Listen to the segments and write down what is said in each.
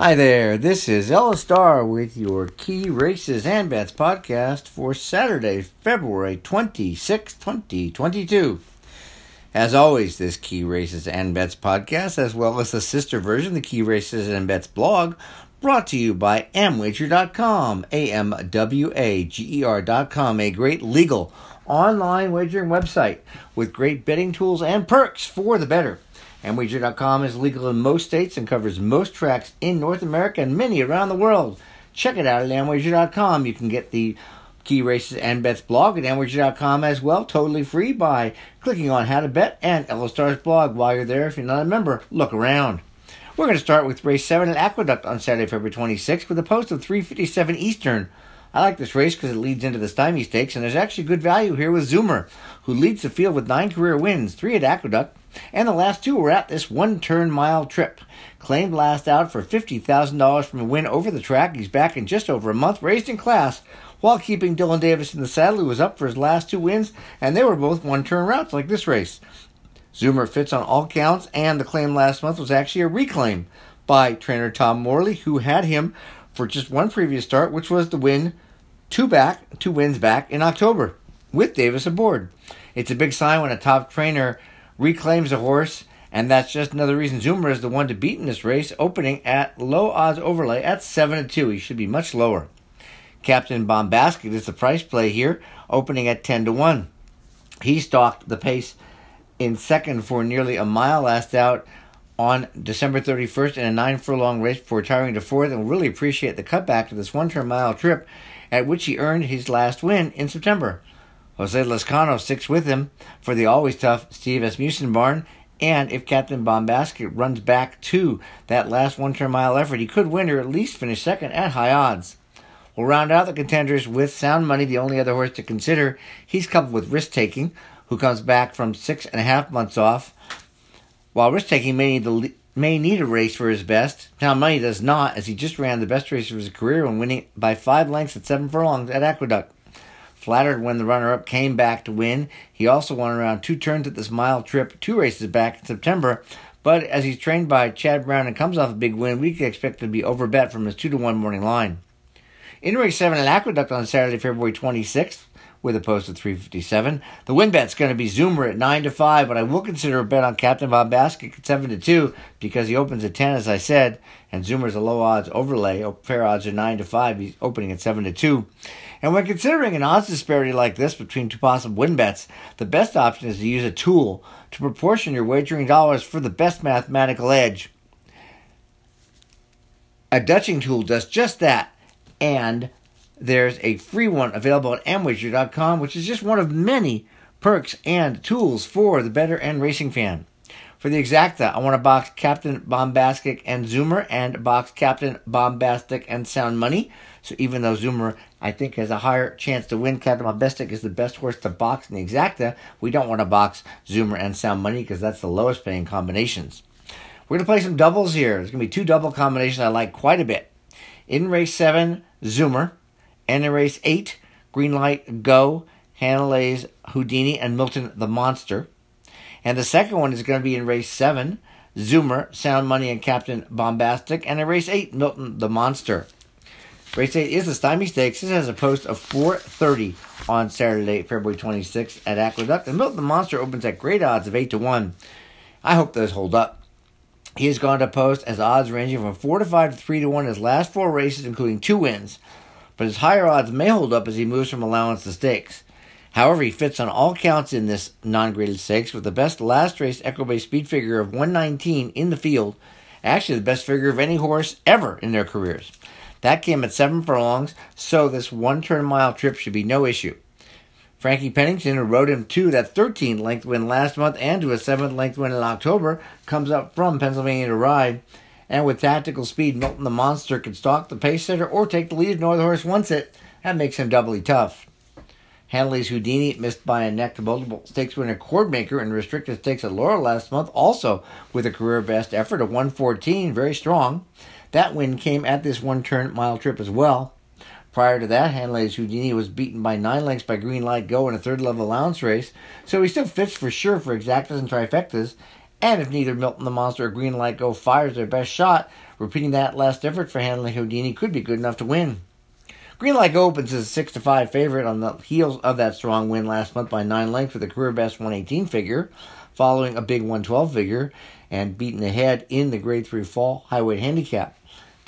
Hi there, this is Ellis Starr with your Key Races and Bets podcast for Saturday, February 26, 2022. As always, this Key Races and Bets podcast, as well as the sister version, the Key Races and Bets blog, brought to you by Amwager.com, A-M-W-A-G-E-R.com, a great legal online wagering website with great betting tools and perks for the better. Amwager.com is legal in most states and covers most tracks in North America and many around the world. Check it out at Amwager.com. You can get the Key Races and Bets blog at Amwager.com as well, totally free by clicking on How to Bet and Starr's blog. While you're there, if you're not a member, look around. We're going to start with race 7 at Aqueduct on Saturday, February 26th with a post of 357 Eastern. I like this race because it leads into the Stymie Stakes, and there's actually good value here with Zoomer, who leads the field with nine career wins, three at Aqueduct, and the last two were at this one turn mile trip. Claimed last out for $50,000 from a win over the track. He's back in just over a month, raised in class, while keeping Dylan Davis in the saddle, who was up for his last two wins, and they were both one turn routes like this race. Zoomer fits on all counts, and the claim last month was actually a reclaim by trainer Tom Morley, who had him for just one previous start, which was the win two back, two wins back in October with Davis aboard. It's a big sign when a top trainer reclaims a horse, and that's just another reason Zoomer is the one to beat in this race, opening at low odds overlay at 7 to 2. He should be much lower. Captain Bombastic is the price play here, opening at 10 to 1. He stalked the pace in second for nearly a mile last out on December 31st in a nine furlong race before retiring to fourth and will really appreciate the cutback to this one turn mile trip at which he earned his last win in September. Jose Lezcano sticks with him for the always tough Steve Asmussen barn. And if Captain Bombastic runs back to that last one turn mile effort, he could win or at least finish second at high odds. We'll round out the contenders with Sound Money, the only other horse to consider. He's coupled with Risk Taking, who comes back from six and a half months off. While Risk Taking may need, may need a race for his best, Sound Money does not, as he just ran the best race of his career when winning by five lengths at seven furlongs at Aqueduct. Flattered when the runner up came back to win. He also won around two turns at this mile trip, two races back in September. But as he's trained by Chad Brown and comes off a big win, we can expect to be overbet from his 2 to 1 morning line. In race 7 at Aqueduct on Saturday, February 26th, with a post of 357. The win bet's going to be Zoomer at 9 to 5, but I will consider a bet on Captain Bombastic at 7 to 2 because he opens at 10, as I said, and Zoomer's a low odds overlay. Oh, fair odds are 9 to 5. He's opening at 7 to 2. And when considering an odds disparity like this between two possible win bets, the best option is to use a tool to proportion your wagering dollars for the best mathematical edge. A Dutching tool does just that, and there's a free one available at Amwager.com, which is just one of many perks and tools for the better and racing fan. For the exacta, I want to box Captain Bombastic and Zoomer and box Captain Bombastic and Sound Money. So even though Zoomer, I think, has a higher chance to win, Captain Bombastic is the best horse to box in the exacta. We don't want to box Zoomer and Sound Money because that's the lowest paying combinations. We're going to play some doubles here. There's going to be two double combinations I like quite a bit. In race 7, Zoomer. And in race 8, Green Light Go, Hanley's Houdini, and Milton the Monster. And the second one is going to be in race 7, Zoomer, Sound Money, and Captain Bombastic. And in race 8, Milton the Monster. Race 8 is the Stymie Stakes. This has a post of 430 on Saturday, February 26th at Aqueduct. And Milton the Monster opens at great odds of 8 to 1. I hope those hold up. He has gone to post as odds ranging from 4 to 5 to 3 to 1 in his last four races, including two wins. But his higher odds may hold up as he moves from allowance to stakes. However, he fits on all counts in this non graded stakes with the best last race Equibase speed figure of 119 in the field, actually the best figure of any horse ever in their careers. That came at seven furlongs, so this one turn mile trip should be no issue. Frankie Pennington, who rode him to that 13th length win last month and to a 7th length win in October, comes up from Pennsylvania to ride. And with tactical speed, Milton the Monster can stalk the pace setter or take the lead if no horse wants it. That makes him doubly tough. Hanley's Houdini missed by a neck to multiple stakes winner Cordmaker in restricted stakes at Laurel last month, also with a career best effort of 114, very strong. That win came at this one turn mile trip as well. Prior to that, Hanley's Houdini was beaten by nine lengths by Green Light Go in a third level allowance race, so he still fits for sure for exactas and trifectas. And if neither Milton the Monster or Green Light Go fires their best shot, Repeating that last effort for Handley Houdini could be good enough to win. Green Light opens as a 6 to 5 favorite on the heels of that strong win last month by 9 lengths with a career best 118 figure, following a big 112 figure, and beaten ahead in the grade 3 fall Highweight handicap.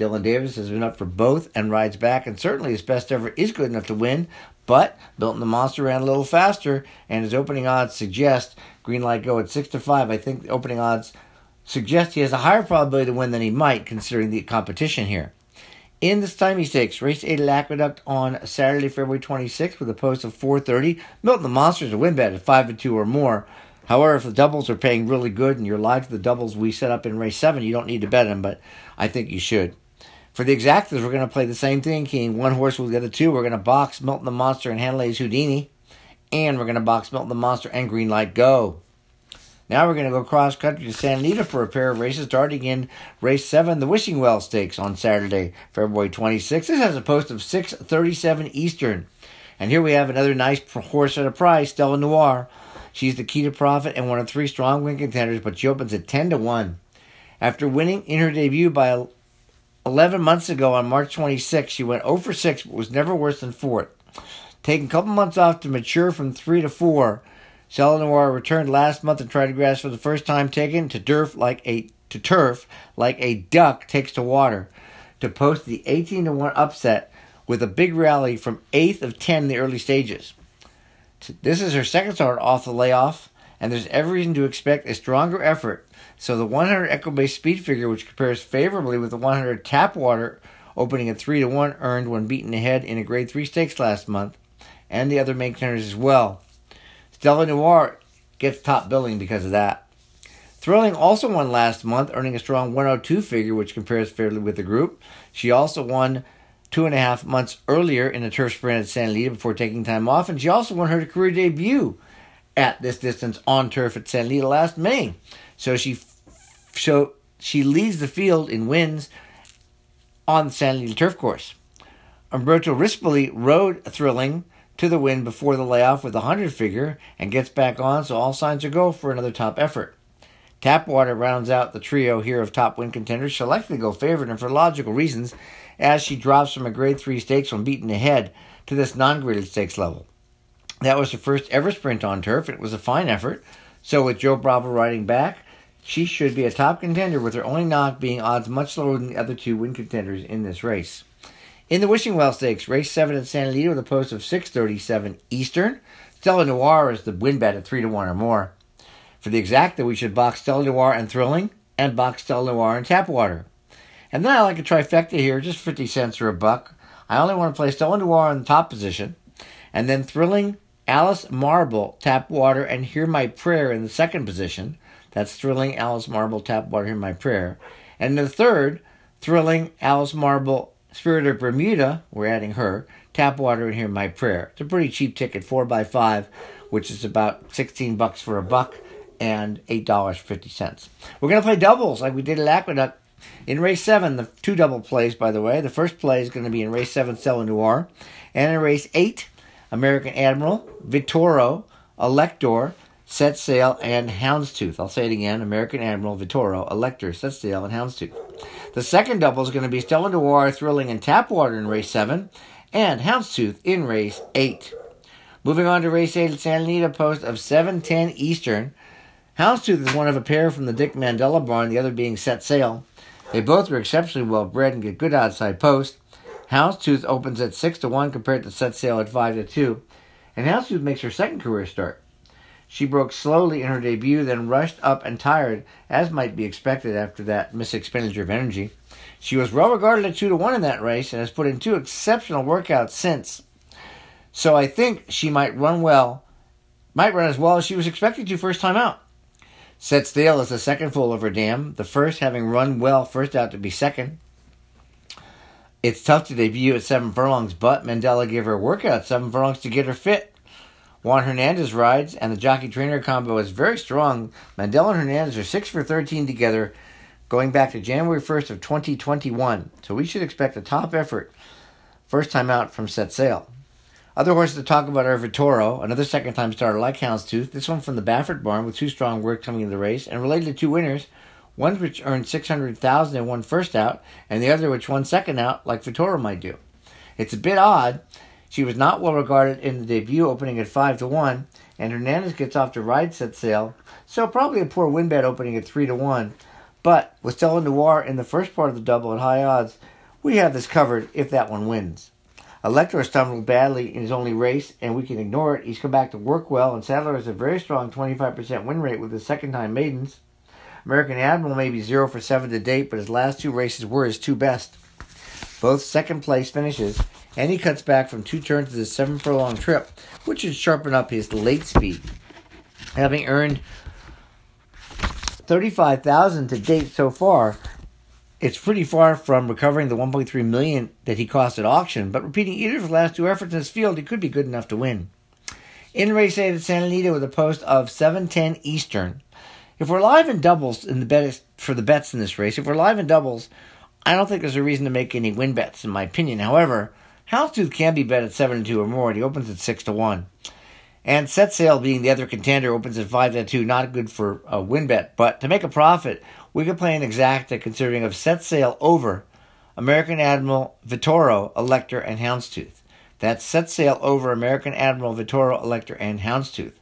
Dylan Davis has been up for both and rides back, and certainly his best ever is good enough to win. But Milton the Monster ran a little faster, and his opening odds suggest Green Light Go at 6 to 5. I think the opening odds suggest he has a higher probability to win than he might, considering the competition here. In the Stymie Stakes, race 8 at Aqueduct on Saturday, February 26th with a post of 430. Milton the Monsters a win bet at 5 to 2 or more. However, if the doubles are paying really good and you're live to the doubles we set up in race 7, you don't need to bet them, but I think you should. For the exactas, we're going to play the same thing, King. One horse with the other two. We're going to box Milton the Monster and Handley's Houdini. And we're going to box Milton the Monster and Green Light Go. Now we're going to go cross country to Santa Anita for a pair of races starting in race 7, the Wishing Well Stakes on Saturday, February 26th. This has a post of 637 Eastern. And here we have another nice horse at a price, Stella Noir. She's the key to profit and one of three strong win contenders, but she opens at 10 to 1. After winning in her debut by 11 months ago on March 26, she went 0 for 6, but was never worse than fourth. Taking a couple months off to mature from 3 to 4, Stella Noir returned last month and tried to grass for the first time, taken to turf like a to turf like a duck takes to water, to post the 18 to one upset with a big rally from eighth of 10 in the early stages. This is her second start off the layoff, and there's every reason to expect a stronger effort. So the 100 Equibase speed figure, which compares favorably with the 100 tap water, opening at 3 to 1, earned when beaten ahead in a grade 3 stakes last month, and the other main contenders as well. Stella Noir gets top billing because of that. Thrilling also won last month, earning a strong 102 figure, which compares fairly with the group. She also won two and a half months earlier in a turf sprint at Santa Anita before taking time off, and she also won her career debut at this distance on turf at Santa Anita last May. So she so she leads the field in wins on the Santa Anita turf course. Umberto Rispoli rode Thrilling to the win before the layoff with a 100 figure and gets back on, so all signs are go for another top effort. Tapwater rounds out the trio here of top win contenders. She'll likely go favorite, and for logical reasons, as she drops from a grade 3 stakes when beaten ahead to this non graded stakes level. That was her first ever sprint on turf. It was a fine effort. So, with Joe Bravo riding back, she should be a top contender, with her only knock being odds much lower than the other two win contenders in this race. In the Wishing Well Stakes, race 7 at Santa Anita with a post of 637 Eastern. Stella Noir is the win bet at 3 to 1 or more. For the exacta, we should box Stella Noir and Thrilling, and box Stella Noir and Tapwater. And then I like a trifecta here, just 50 cents or a buck. I only want to play Stella Noir in the top position, and then Thrilling, Alice Marble, Tap Water and Hear My Prayer in the second position. That's Thrilling, Alice Marble, Tapwater, Hear My Prayer. And the third, Thrilling, Alice Marble, Spirit of Bermuda, we're adding her. Tap water and Hear my prayer. It's a pretty cheap ticket, four by five, which is about sixteen bucks for a buck and eight dollars fifty cents. We're gonna play doubles like we did at Aqueduct. In race seven, the two double plays, by the way. The first play is going to be in race seven, Stella Noir, and in race eight, American Admiral, Vitoro, Elector, Set Sail, and Houndstooth. I'll say it again American Admiral, Vitoro, Elector, Set Sail, and Houndstooth. The second double is going to be Stella Noir, Thrilling, and Tapwater in race 7, and Houndstooth in race 8. Moving on to race 8 at Santa Anita, post of 710 Eastern. Houndstooth is one of a pair from the Dick Mandella barn, the other being Set Sail. They both are exceptionally well bred and get good outside post. Houndstooth opens at 6 to 1 compared to Set Sail at 5 to 2. And Houndstooth makes her second career start. She broke slowly in her debut, then rushed up and tired, as might be expected after that misexpenditure of energy. She was well regarded at 2 to 1 in that race and has put in two exceptional workouts since. So I think she might run well, might run as well as she was expected to first time out. Set Sail is the second full of her dam, the first having run well first out to be second. It's tough to debut at seven furlongs, but Mandella gave her a workout seven furlongs to get her fit. Juan Hernandez rides, and the jockey trainer combo is very strong. Mandella and Hernandez are 6 for 13 together, going back to January 1st of 2021. So we should expect a top effort first time out from Set Sail. Other horses to talk about are Vitoro, another second time starter like Houndstooth, this one from the Baffert barn with two strong work coming in the race, and related to two winners, one which earned 600000 and won first out, and the other which won second out, like Vitoro might do. It's a bit odd. She was not well regarded in the debut, opening at 5 to 1, and Hernandez gets off to ride set sail, so probably a poor win bet opening at 3 to 1. But with Stella Noir in the first part of the double at high odds, we have this covered if that one wins. Elector stumbled badly in his only race, and we can ignore it. He's come back to work well, and Sadler has a very strong 25% win rate with his second time maidens. American Admiral may be 0 for 7 to date, but his last two races were his two best. Both second place finishes, and he cuts back from two turns to the seven furlong trip, which should sharpen up his late speed. Having earned 35,000 to date so far, it's pretty far from recovering the 1.3 million that he cost at auction, but repeating either of his last two efforts in this field, he could be good enough to win. In race 8 at Santa Anita with a post of 7:10 Eastern. If we're live in doubles in the bet for the bets in this race, if we're live in doubles, I don't think there's a reason to make any win bets, in my opinion. However, Houndstooth can be bet at 7 to 2 or more, and he opens at 6 to 1. And Set Sail, being the other contender, opens at 5 to 2. Not good for a win bet, but to make a profit, we could play an exacta considering of Set Sail over American Admiral, Vitoro, Elector, and Houndstooth. That's Set Sail over American Admiral, Vitoro, Elector, and Houndstooth.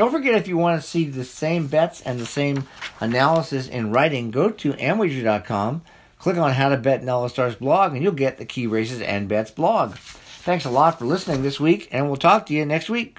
Don't forget if you want to see the same bets and the same analysis in writing, go to amwager.com, click on How to Bet in Starrs blog, and you'll get the key races and bets blog. Thanks a lot for listening this week, and we'll talk to you next week.